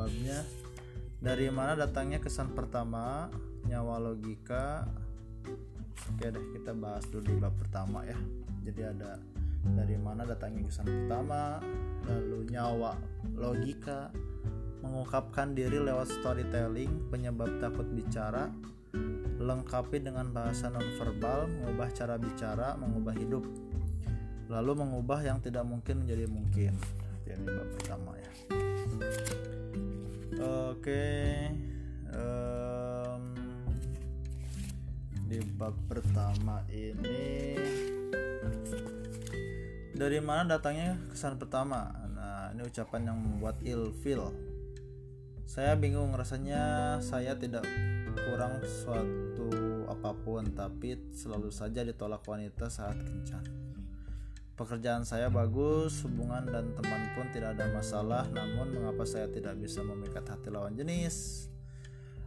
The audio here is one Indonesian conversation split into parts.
babnya dari mana datangnya kesan pertama nyawa logika? Oke deh kita bahas dulu di bab pertama ya. Jadi ada dari mana datangnya kesan pertama lalu nyawa logika. Mengungkapkan diri lewat storytelling penyebab takut bicara. Lengkapi dengan bahasa nonverbal mengubah cara bicara mengubah hidup. Lalu mengubah yang tidak mungkin menjadi mungkin. Ini bab pertama ya oke um, di bab pertama ini dari mana datangnya kesan pertama? Nah ini ucapan yang membuat ilfil saya bingung rasanya saya tidak kurang suatu apa pun tapi selalu saja ditolak wanita saat kencan Pekerjaan saya bagus, hubungan dan teman pun tidak ada masalah. Namun mengapa saya tidak bisa memikat hati lawan jenis?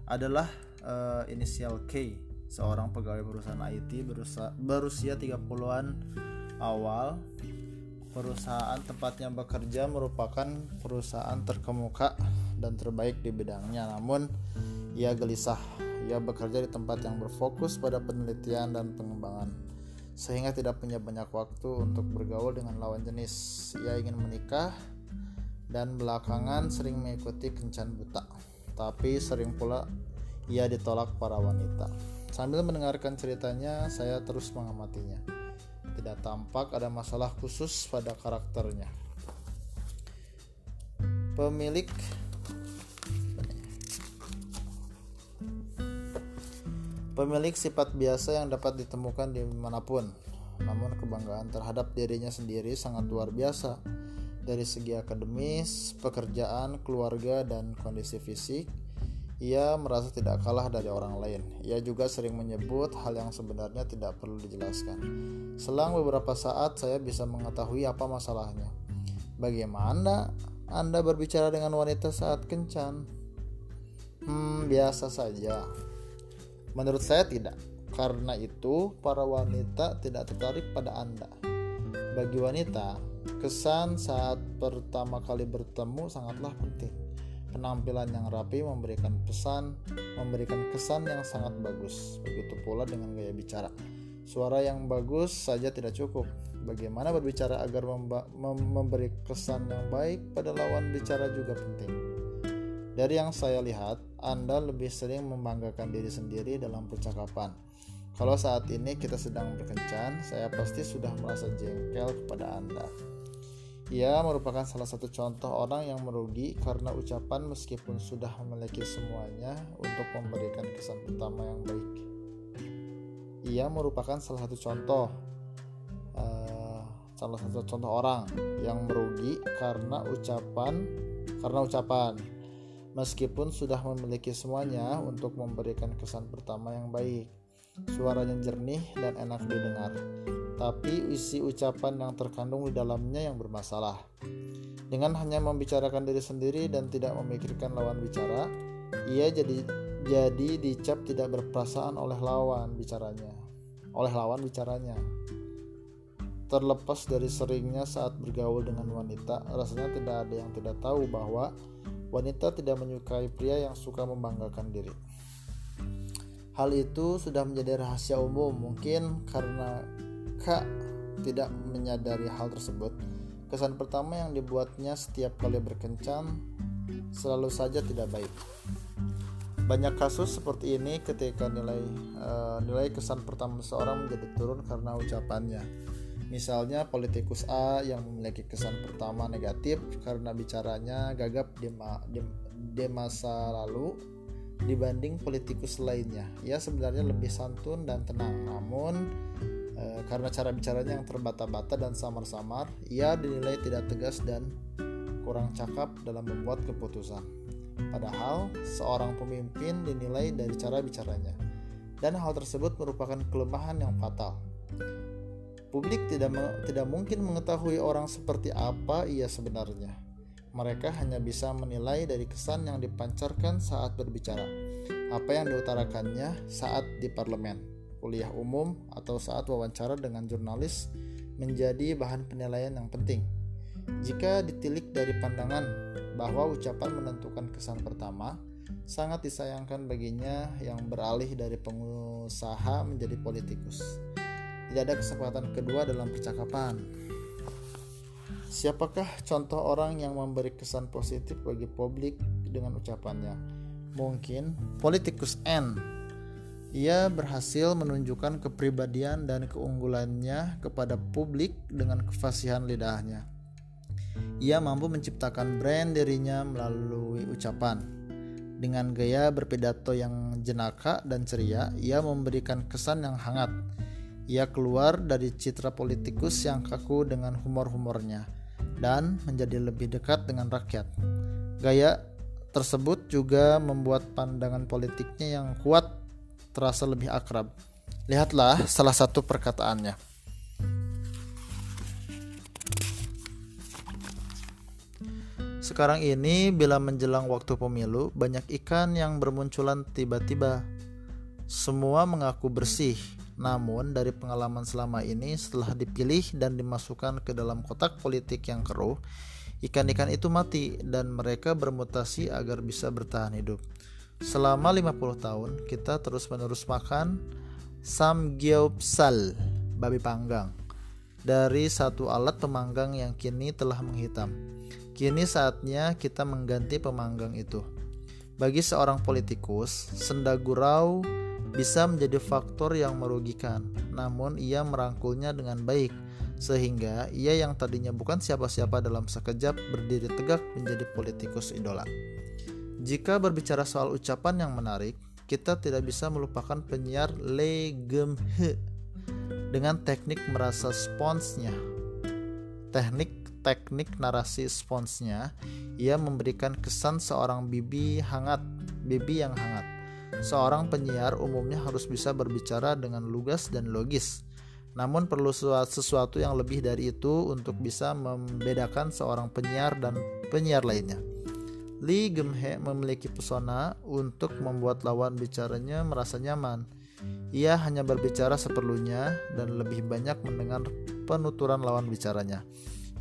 Adalah uh, inisial K, seorang pegawai perusahaan IT berusia, berusia 30-an awal. Perusahaan tempatnya bekerja merupakan perusahaan terkemuka dan terbaik di bidangnya. Namun ia gelisah. Ia bekerja di tempat yang berfokus pada penelitian dan pengembangan sehingga tidak punya banyak waktu untuk bergaul dengan lawan jenis. Ia ingin menikah dan belakangan sering mengikuti kencan buta, tapi sering pula ia ditolak para wanita. Sambil mendengarkan ceritanya, saya terus mengamatinya. Tidak tampak ada masalah khusus pada karakternya. Pemilik Pemilik sifat biasa yang dapat ditemukan di mana pun, namun kebanggaan terhadap dirinya sendiri sangat luar biasa dari segi akademis, pekerjaan, keluarga, dan kondisi fisik. Ia merasa tidak kalah dari orang lain. Ia juga sering menyebut hal yang sebenarnya tidak perlu dijelaskan. Selang beberapa saat, saya bisa mengetahui apa masalahnya. Bagaimana Anda berbicara dengan wanita saat kencan? Hmm, biasa saja. Menurut saya tidak. Karena itu, para wanita tidak tertarik pada Anda. Bagi wanita, kesan saat pertama kali bertemu sangatlah penting. Penampilan yang rapi memberikan pesan, memberikan kesan yang sangat bagus. Begitu pula dengan gaya bicara. Suara yang bagus saja tidak cukup. Bagaimana berbicara agar memberi kesan yang baik pada lawan bicara juga penting. Dari yang saya lihat, anda lebih sering membanggakan diri sendiri dalam percakapan. Kalau saat ini kita sedang berkencan, saya pasti sudah merasa jengkel kepada Anda. Ia merupakan salah satu contoh orang yang merugi karena ucapan meskipun sudah memiliki semuanya untuk memberikan kesan pertama yang baik. Ia merupakan salah satu contoh uh, salah satu contoh orang yang merugi karena ucapan karena ucapan meskipun sudah memiliki semuanya untuk memberikan kesan pertama yang baik. Suaranya jernih dan enak didengar, tapi isi ucapan yang terkandung di dalamnya yang bermasalah. Dengan hanya membicarakan diri sendiri dan tidak memikirkan lawan bicara, ia jadi jadi dicap tidak berperasaan oleh lawan bicaranya. Oleh lawan bicaranya. Terlepas dari seringnya saat bergaul dengan wanita, rasanya tidak ada yang tidak tahu bahwa Wanita tidak menyukai pria yang suka membanggakan diri. Hal itu sudah menjadi rahasia umum, mungkin karena Kak tidak menyadari hal tersebut. Kesan pertama yang dibuatnya setiap kali berkencan selalu saja tidak baik. Banyak kasus seperti ini ketika nilai uh, nilai kesan pertama seseorang menjadi turun karena ucapannya Misalnya politikus A yang memiliki kesan pertama negatif karena bicaranya gagap di, ma di, di masa lalu dibanding politikus lainnya. Ia sebenarnya lebih santun dan tenang, namun e, karena cara bicaranya yang terbata-bata dan samar-samar, ia dinilai tidak tegas dan kurang cakap dalam membuat keputusan. Padahal seorang pemimpin dinilai dari cara bicaranya, dan hal tersebut merupakan kelemahan yang fatal. Publik tidak tidak mungkin mengetahui orang seperti apa ia sebenarnya. Mereka hanya bisa menilai dari kesan yang dipancarkan saat berbicara, apa yang diutarakannya saat di parlemen, kuliah umum, atau saat wawancara dengan jurnalis menjadi bahan penilaian yang penting. Jika ditilik dari pandangan bahwa ucapan menentukan kesan pertama sangat disayangkan baginya yang beralih dari pengusaha menjadi politikus. Tidak ada kesempatan kedua dalam percakapan. Siapakah contoh orang yang memberi kesan positif bagi publik dengan ucapannya? Mungkin politikus N. Ia berhasil menunjukkan kepribadian dan keunggulannya kepada publik dengan kefasihan lidahnya. Ia mampu menciptakan brand dirinya melalui ucapan dengan gaya berpidato yang jenaka dan ceria, ia memberikan kesan yang hangat. Ia keluar dari citra politikus yang kaku dengan humor-humornya dan menjadi lebih dekat dengan rakyat. Gaya tersebut juga membuat pandangan politiknya yang kuat terasa lebih akrab. Lihatlah salah satu perkataannya. Sekarang ini, bila menjelang waktu pemilu, banyak ikan yang bermunculan tiba-tiba. Semua mengaku bersih, namun dari pengalaman selama ini, setelah dipilih dan dimasukkan ke dalam kotak politik yang keruh, ikan-ikan itu mati dan mereka bermutasi agar bisa bertahan hidup. Selama 50 tahun, kita terus-menerus makan samgyeopsal, babi panggang, dari satu alat pemanggang yang kini telah menghitam. Kini saatnya kita mengganti pemanggang itu. Bagi seorang politikus, senda gurau bisa menjadi faktor yang merugikan, namun ia merangkulnya dengan baik, sehingga ia yang tadinya bukan siapa-siapa dalam sekejap berdiri tegak menjadi politikus idola. Jika berbicara soal ucapan yang menarik, kita tidak bisa melupakan penyiar Lee dengan teknik merasa sponsnya. Teknik teknik narasi sponsnya, ia memberikan kesan seorang bibi hangat, bibi yang hangat. Seorang penyiar umumnya harus bisa berbicara dengan lugas dan logis. Namun perlu sesuatu yang lebih dari itu untuk bisa membedakan seorang penyiar dan penyiar lainnya. Lee Gemhe memiliki pesona untuk membuat lawan bicaranya merasa nyaman. Ia hanya berbicara seperlunya dan lebih banyak mendengar penuturan lawan bicaranya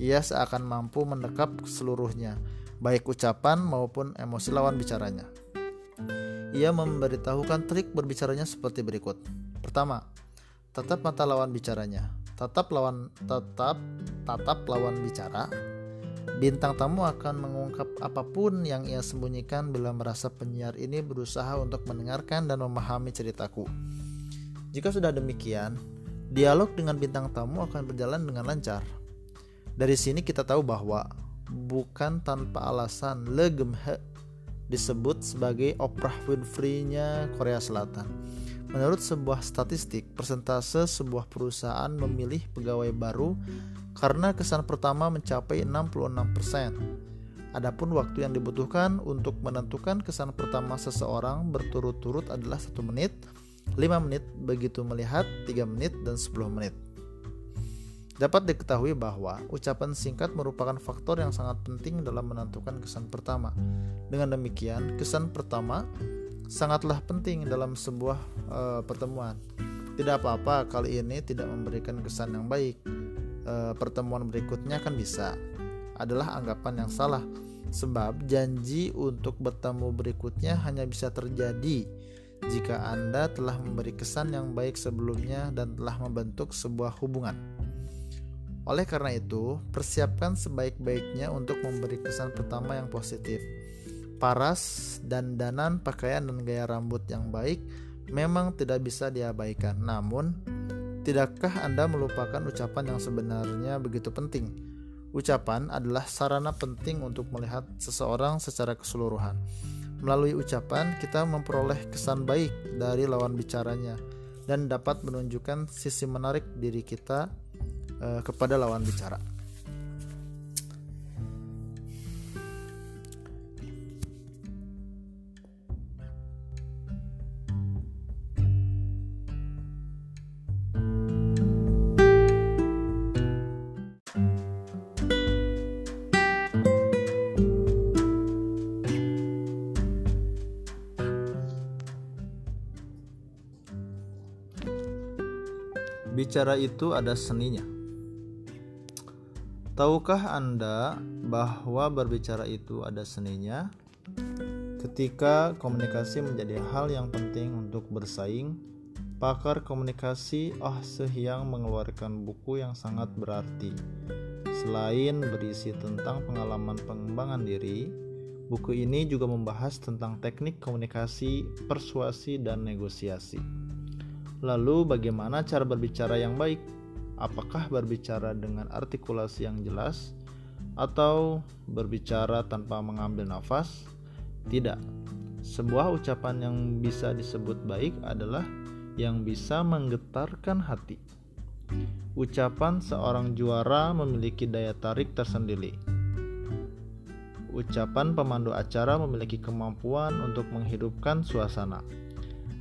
ia seakan mampu mendekap seluruhnya, baik ucapan maupun emosi lawan bicaranya. Ia memberitahukan trik berbicaranya seperti berikut. Pertama, tatap mata lawan bicaranya. Tatap lawan tetap tatap lawan bicara. Bintang tamu akan mengungkap apa pun yang ia sembunyikan bila merasa penyiar ini berusaha untuk mendengarkan dan memahami ceritaku. Jika sudah demikian, dialog dengan bintang tamu akan berjalan dengan lancar. Dari sini kita tahu bahwa bukan tanpa alasan Le Gemhe disebut sebagai Oprah Winfrey-nya Korea Selatan. Menurut sebuah statistik, persentase sebuah perusahaan memilih pegawai baru karena kesan pertama mencapai 66%. Adapun waktu yang dibutuhkan untuk menentukan kesan pertama seseorang berturut-turut adalah satu menit, 5 menit begitu melihat, 3 menit, dan 10 menit. Dapat diketahui bahwa ucapan singkat merupakan faktor yang sangat penting dalam menentukan kesan pertama. Dengan demikian, kesan pertama sangatlah penting dalam sebuah uh, pertemuan. Tidak apa-apa kali ini tidak memberikan kesan yang baik. Uh, pertemuan berikutnya kan bisa. Adalah anggapan yang salah. Sebab janji untuk bertemu berikutnya hanya bisa terjadi jika Anda telah memberi kesan yang baik sebelumnya dan telah membentuk sebuah hubungan. Oleh karena itu, persiapkan sebaik-baiknya untuk memberi kesan pertama yang positif. Paras, dan danan pakaian dan gaya rambut yang baik memang tidak bisa diabaikan. Namun, tidakkah Anda melupakan ucapan yang sebenarnya begitu penting? Ucapan adalah sarana penting untuk melihat seseorang secara keseluruhan. Melalui ucapan, kita memperoleh kesan baik dari lawan bicaranya dan dapat menunjukkan sisi menarik diri kita uh, kepada lawan bicara. Bicara itu ada seninya. Tahukah Anda bahwa berbicara itu ada seninya? Ketika komunikasi menjadi hal yang penting untuk bersaing, pakar komunikasi Ah Sehyang mengeluarkan buku yang sangat berarti. Selain berisi tentang pengalaman pengembangan diri, buku ini juga membahas tentang teknik komunikasi, persuasi, dan negosiasi. Lalu, bagaimana cara berbicara yang baik? Apakah berbicara dengan artikulasi yang jelas atau berbicara tanpa mengambil nafas? Tidak. Sebuah ucapan yang bisa disebut baik adalah yang bisa menggetarkan hati. Ucapan seorang juara memiliki daya tarik tersendiri. Ucapan pemandu acara memiliki kemampuan untuk menghidupkan suasana.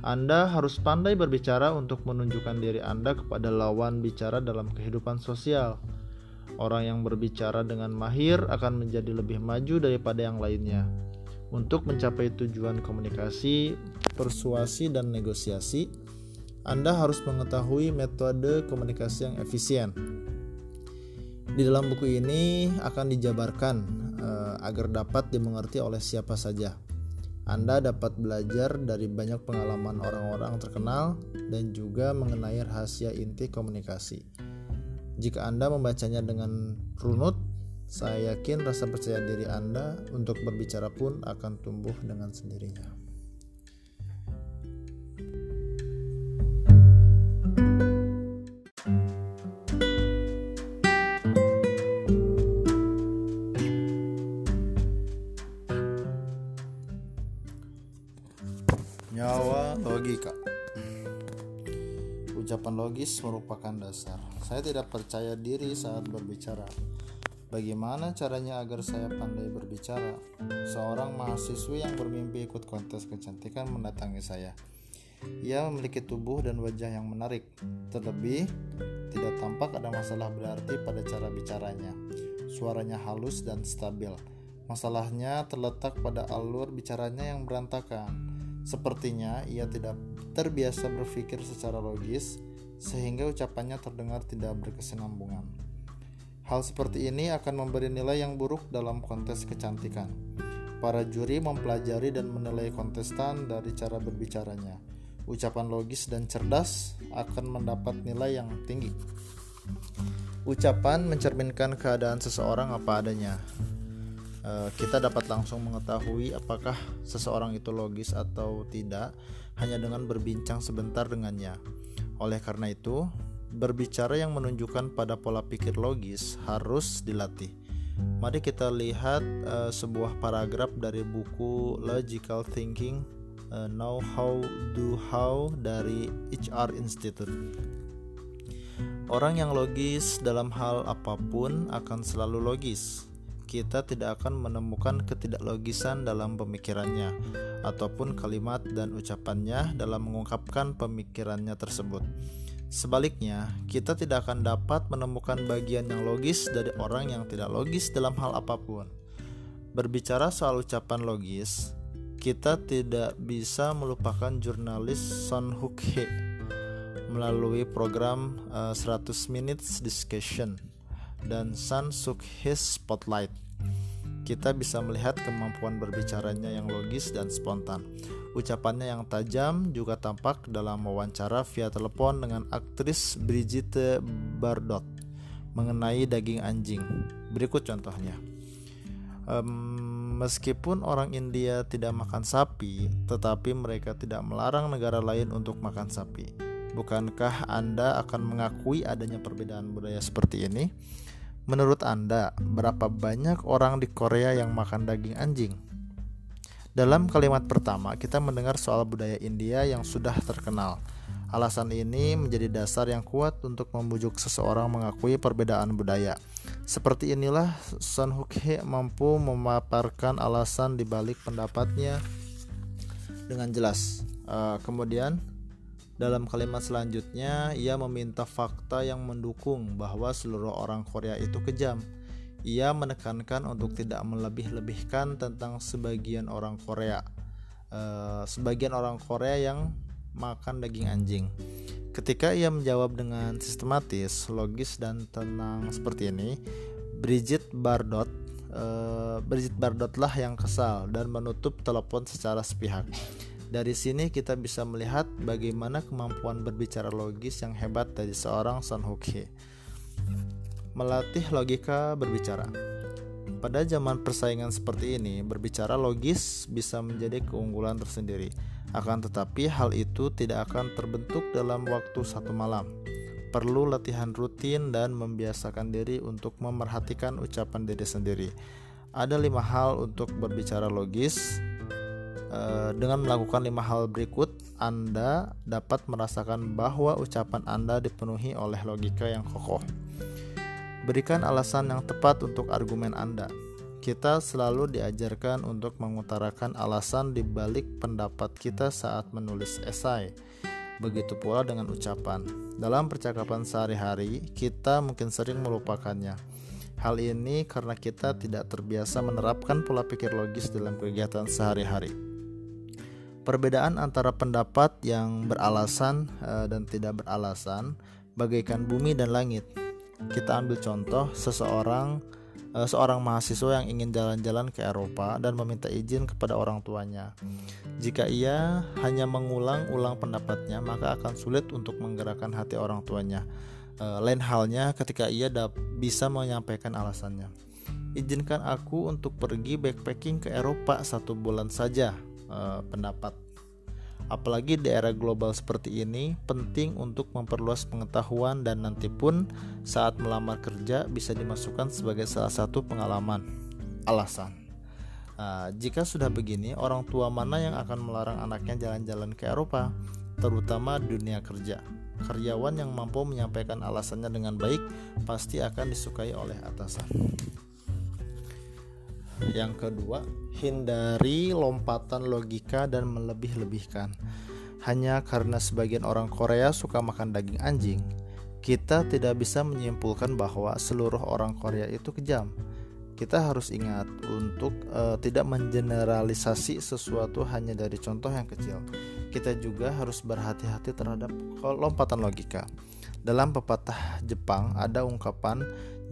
Anda harus pandai berbicara untuk menunjukkan diri Anda kepada lawan bicara dalam kehidupan sosial. Orang yang berbicara dengan mahir akan menjadi lebih maju daripada yang lainnya. Untuk mencapai tujuan komunikasi, persuasi, dan negosiasi, Anda harus mengetahui metode komunikasi yang efisien. Di dalam buku ini akan dijabarkan eh, agar dapat dimengerti oleh siapa saja. Anda dapat belajar dari banyak pengalaman orang-orang terkenal dan juga mengenai rahasia inti komunikasi. Jika Anda membacanya dengan runut, saya yakin rasa percaya diri Anda untuk berbicara pun akan tumbuh dengan sendirinya. Ucapan logis merupakan dasar. Saya tidak percaya diri saat berbicara. Bagaimana caranya agar saya pandai berbicara? Seorang mahasiswi yang bermimpi ikut kontes kecantikan mendatangi saya. Ia memiliki tubuh dan wajah yang menarik. Terlebih, tidak tampak ada masalah berarti pada cara bicaranya. Suaranya halus dan stabil. Masalahnya terletak pada alur bicaranya yang berantakan Sepertinya ia tidak terbiasa berpikir secara logis, sehingga ucapannya terdengar tidak berkesinambungan. Hal seperti ini akan memberi nilai yang buruk dalam kontes kecantikan. Para juri mempelajari dan menilai kontestan dari cara berbicaranya. Ucapan logis dan cerdas akan mendapat nilai yang tinggi. Ucapan mencerminkan keadaan seseorang apa adanya. Eh, kita dapat langsung mengetahui apakah seseorang itu logis atau tidak hanya dengan berbincang sebentar dengannya. Oleh karena itu, berbicara yang menunjukkan pada pola pikir logis harus dilatih. Mari kita lihat uh, sebuah paragraf dari buku Logical Thinking uh, Know How Do How dari HR Institute. Orang yang logis dalam hal apa pun akan selalu logis kita tidak akan menemukan ketidaklogisan dalam pemikirannya ataupun kalimat dan ucapannya dalam mengungkapkan pemikirannya tersebut. Sebaliknya, kita tidak akan dapat menemukan bagian yang logis dari orang yang tidak logis dalam hal apa pun. Berbicara soal ucapan logis, kita tidak bisa melupakan jurnalis Son Hook Hee melalui program uh, eh, 100 Minutes Discussion dan Sun Suk His Spotlight. Kita bisa melihat kemampuan berbicaranya yang logis dan spontan. Ucapannya yang tajam juga tampak dalam wawancara via telepon dengan aktris Brigitte Bardot mengenai daging anjing. Berikut contohnya. Um, meskipun orang India tidak makan sapi, tetapi mereka tidak melarang negara lain untuk makan sapi. Bukankah Anda akan mengakui adanya perbedaan budaya seperti ini? Menurut Anda, berapa banyak orang di Korea yang makan daging anjing? Dalam kalimat pertama, kita mendengar soal budaya India yang sudah terkenal. Alasan ini menjadi dasar yang kuat untuk membujuk seseorang mengakui perbedaan budaya. Seperti inilah Son Hook Hee mampu memaparkan alasan dibalik pendapatnya dengan jelas. Uh, kemudian dalam kalimat selanjutnya, ia meminta fakta yang mendukung bahwa seluruh orang Korea itu kejam. Ia menekankan untuk tidak melebih-lebihkan tentang sebagian orang Korea, uh, sebagian orang Korea yang makan daging anjing. Ketika ia menjawab dengan sistematis, logis, dan tenang seperti ini, Bridget Bardot uh, Bridget Bardot lah yang kesal dan menutup telepon secara sepihak. Dari sini kita bisa melihat bagaimana kemampuan berbicara logis yang hebat dari seorang Son Hook Hee. Melatih logika berbicara. Pada zaman persaingan seperti ini, berbicara logis bisa menjadi keunggulan tersendiri. Akan tetapi, hal itu tidak akan terbentuk dalam waktu satu malam. Perlu latihan rutin dan membiasakan diri untuk memerhatikan ucapan diri sendiri. Ada lima hal untuk berbicara logis, dengan melakukan lima hal berikut, Anda dapat merasakan bahwa ucapan Anda dipenuhi oleh logika yang kokoh. Berikan alasan yang tepat untuk argumen Anda. Kita selalu diajarkan untuk mengutarakan alasan di balik pendapat kita saat menulis esai. Begitu pula dengan ucapan. Dalam percakapan sehari-hari, kita mungkin sering melupakannya. Hal ini karena kita tidak terbiasa menerapkan pola pikir logis dalam kegiatan sehari-hari. Perbedaan antara pendapat yang beralasan uh, dan tidak beralasan bagaikan bumi dan langit. Kita ambil contoh seseorang uh, seorang mahasiswa yang ingin jalan-jalan ke Eropa dan meminta izin kepada orang tuanya. Jika ia hanya mengulang-ulang pendapatnya, maka akan sulit untuk menggerakkan hati orang tuanya. Uh, lain halnya ketika ia bisa menyampaikan alasannya. Izinkan aku untuk pergi backpacking ke Eropa satu bulan saja uh, pendapat. Apalagi di era global seperti ini, penting untuk memperluas pengetahuan dan nanti pun saat melamar kerja bisa dimasukkan sebagai salah satu pengalaman. Alasan. Uh, jika sudah begini, orang tua mana yang akan melarang anaknya jalan-jalan ke Eropa, terutama dunia kerja? Karyawan yang mampu menyampaikan alasannya dengan baik pasti akan disukai oleh atasan. Yang kedua, hindari lompatan logika dan melebih-lebihkan. Hanya karena sebagian orang Korea suka makan daging anjing, kita tidak bisa menyimpulkan bahwa seluruh orang Korea itu kejam. Kita harus ingat untuk uh, tidak mengeneralisasi sesuatu hanya dari contoh yang kecil. Kita juga harus berhati-hati terhadap lompatan logika. Dalam pepatah Jepang ada ungkapan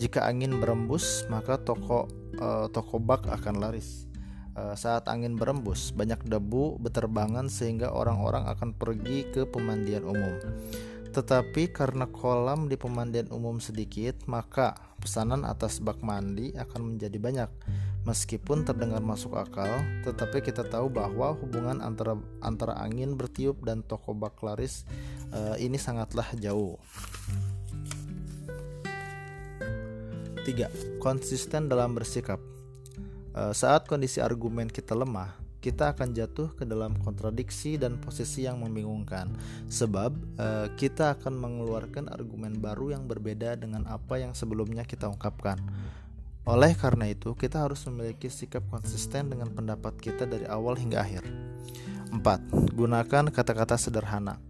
jika angin berembus maka toko uh, toko bak akan laris. Uh, saat angin berembus, banyak debu beterbangan sehingga orang-orang akan pergi ke pemandian umum. Tetapi karena kolam di pemandian umum sedikit, maka pesanan atas bak mandi akan menjadi banyak. Meskipun terdengar masuk akal, tetapi kita tahu bahwa hubungan antara antara angin bertiup dan toko bak laris uh, ini sangatlah jauh. 3. Konsisten dalam bersikap. E, saat kondisi argumen kita lemah, kita akan jatuh ke dalam kontradiksi dan posisi yang membingungkan, sebab e, kita akan mengeluarkan argumen baru yang berbeda dengan apa yang sebelumnya kita ungkapkan. Oleh karena itu, kita harus memiliki sikap konsisten dengan pendapat kita dari awal hingga akhir. 4. Gunakan kata-kata sederhana.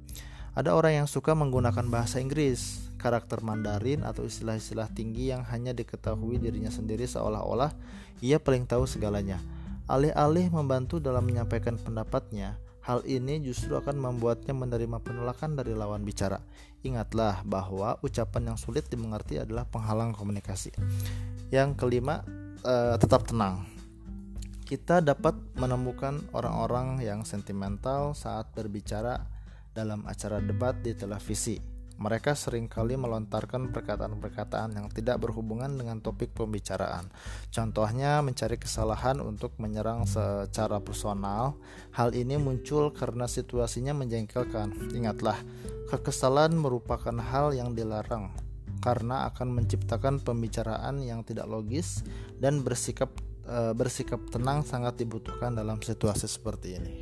Ada orang yang suka menggunakan bahasa Inggris, karakter Mandarin atau istilah-istilah tinggi yang hanya diketahui dirinya sendiri seolah-olah ia paling tahu segalanya. Alih-alih membantu dalam menyampaikan pendapatnya, hal ini justru akan membuatnya menerima penolakan dari lawan bicara. Ingatlah bahwa ucapan yang sulit dimengerti adalah penghalang komunikasi. Yang kelima, eh, tetap tenang. Kita dapat menemukan orang-orang yang sentimental saat berbicara dalam acara debat di televisi mereka sering kali melontarkan perkataan-perkataan yang tidak berhubungan dengan topik pembicaraan. Contohnya, mencari kesalahan untuk menyerang secara personal. Hal ini muncul karena situasinya menjengkelkan. Ingatlah, kekesalan merupakan hal yang dilarang karena akan menciptakan pembicaraan yang tidak logis dan bersikap e, bersikap tenang sangat dibutuhkan dalam situasi seperti ini.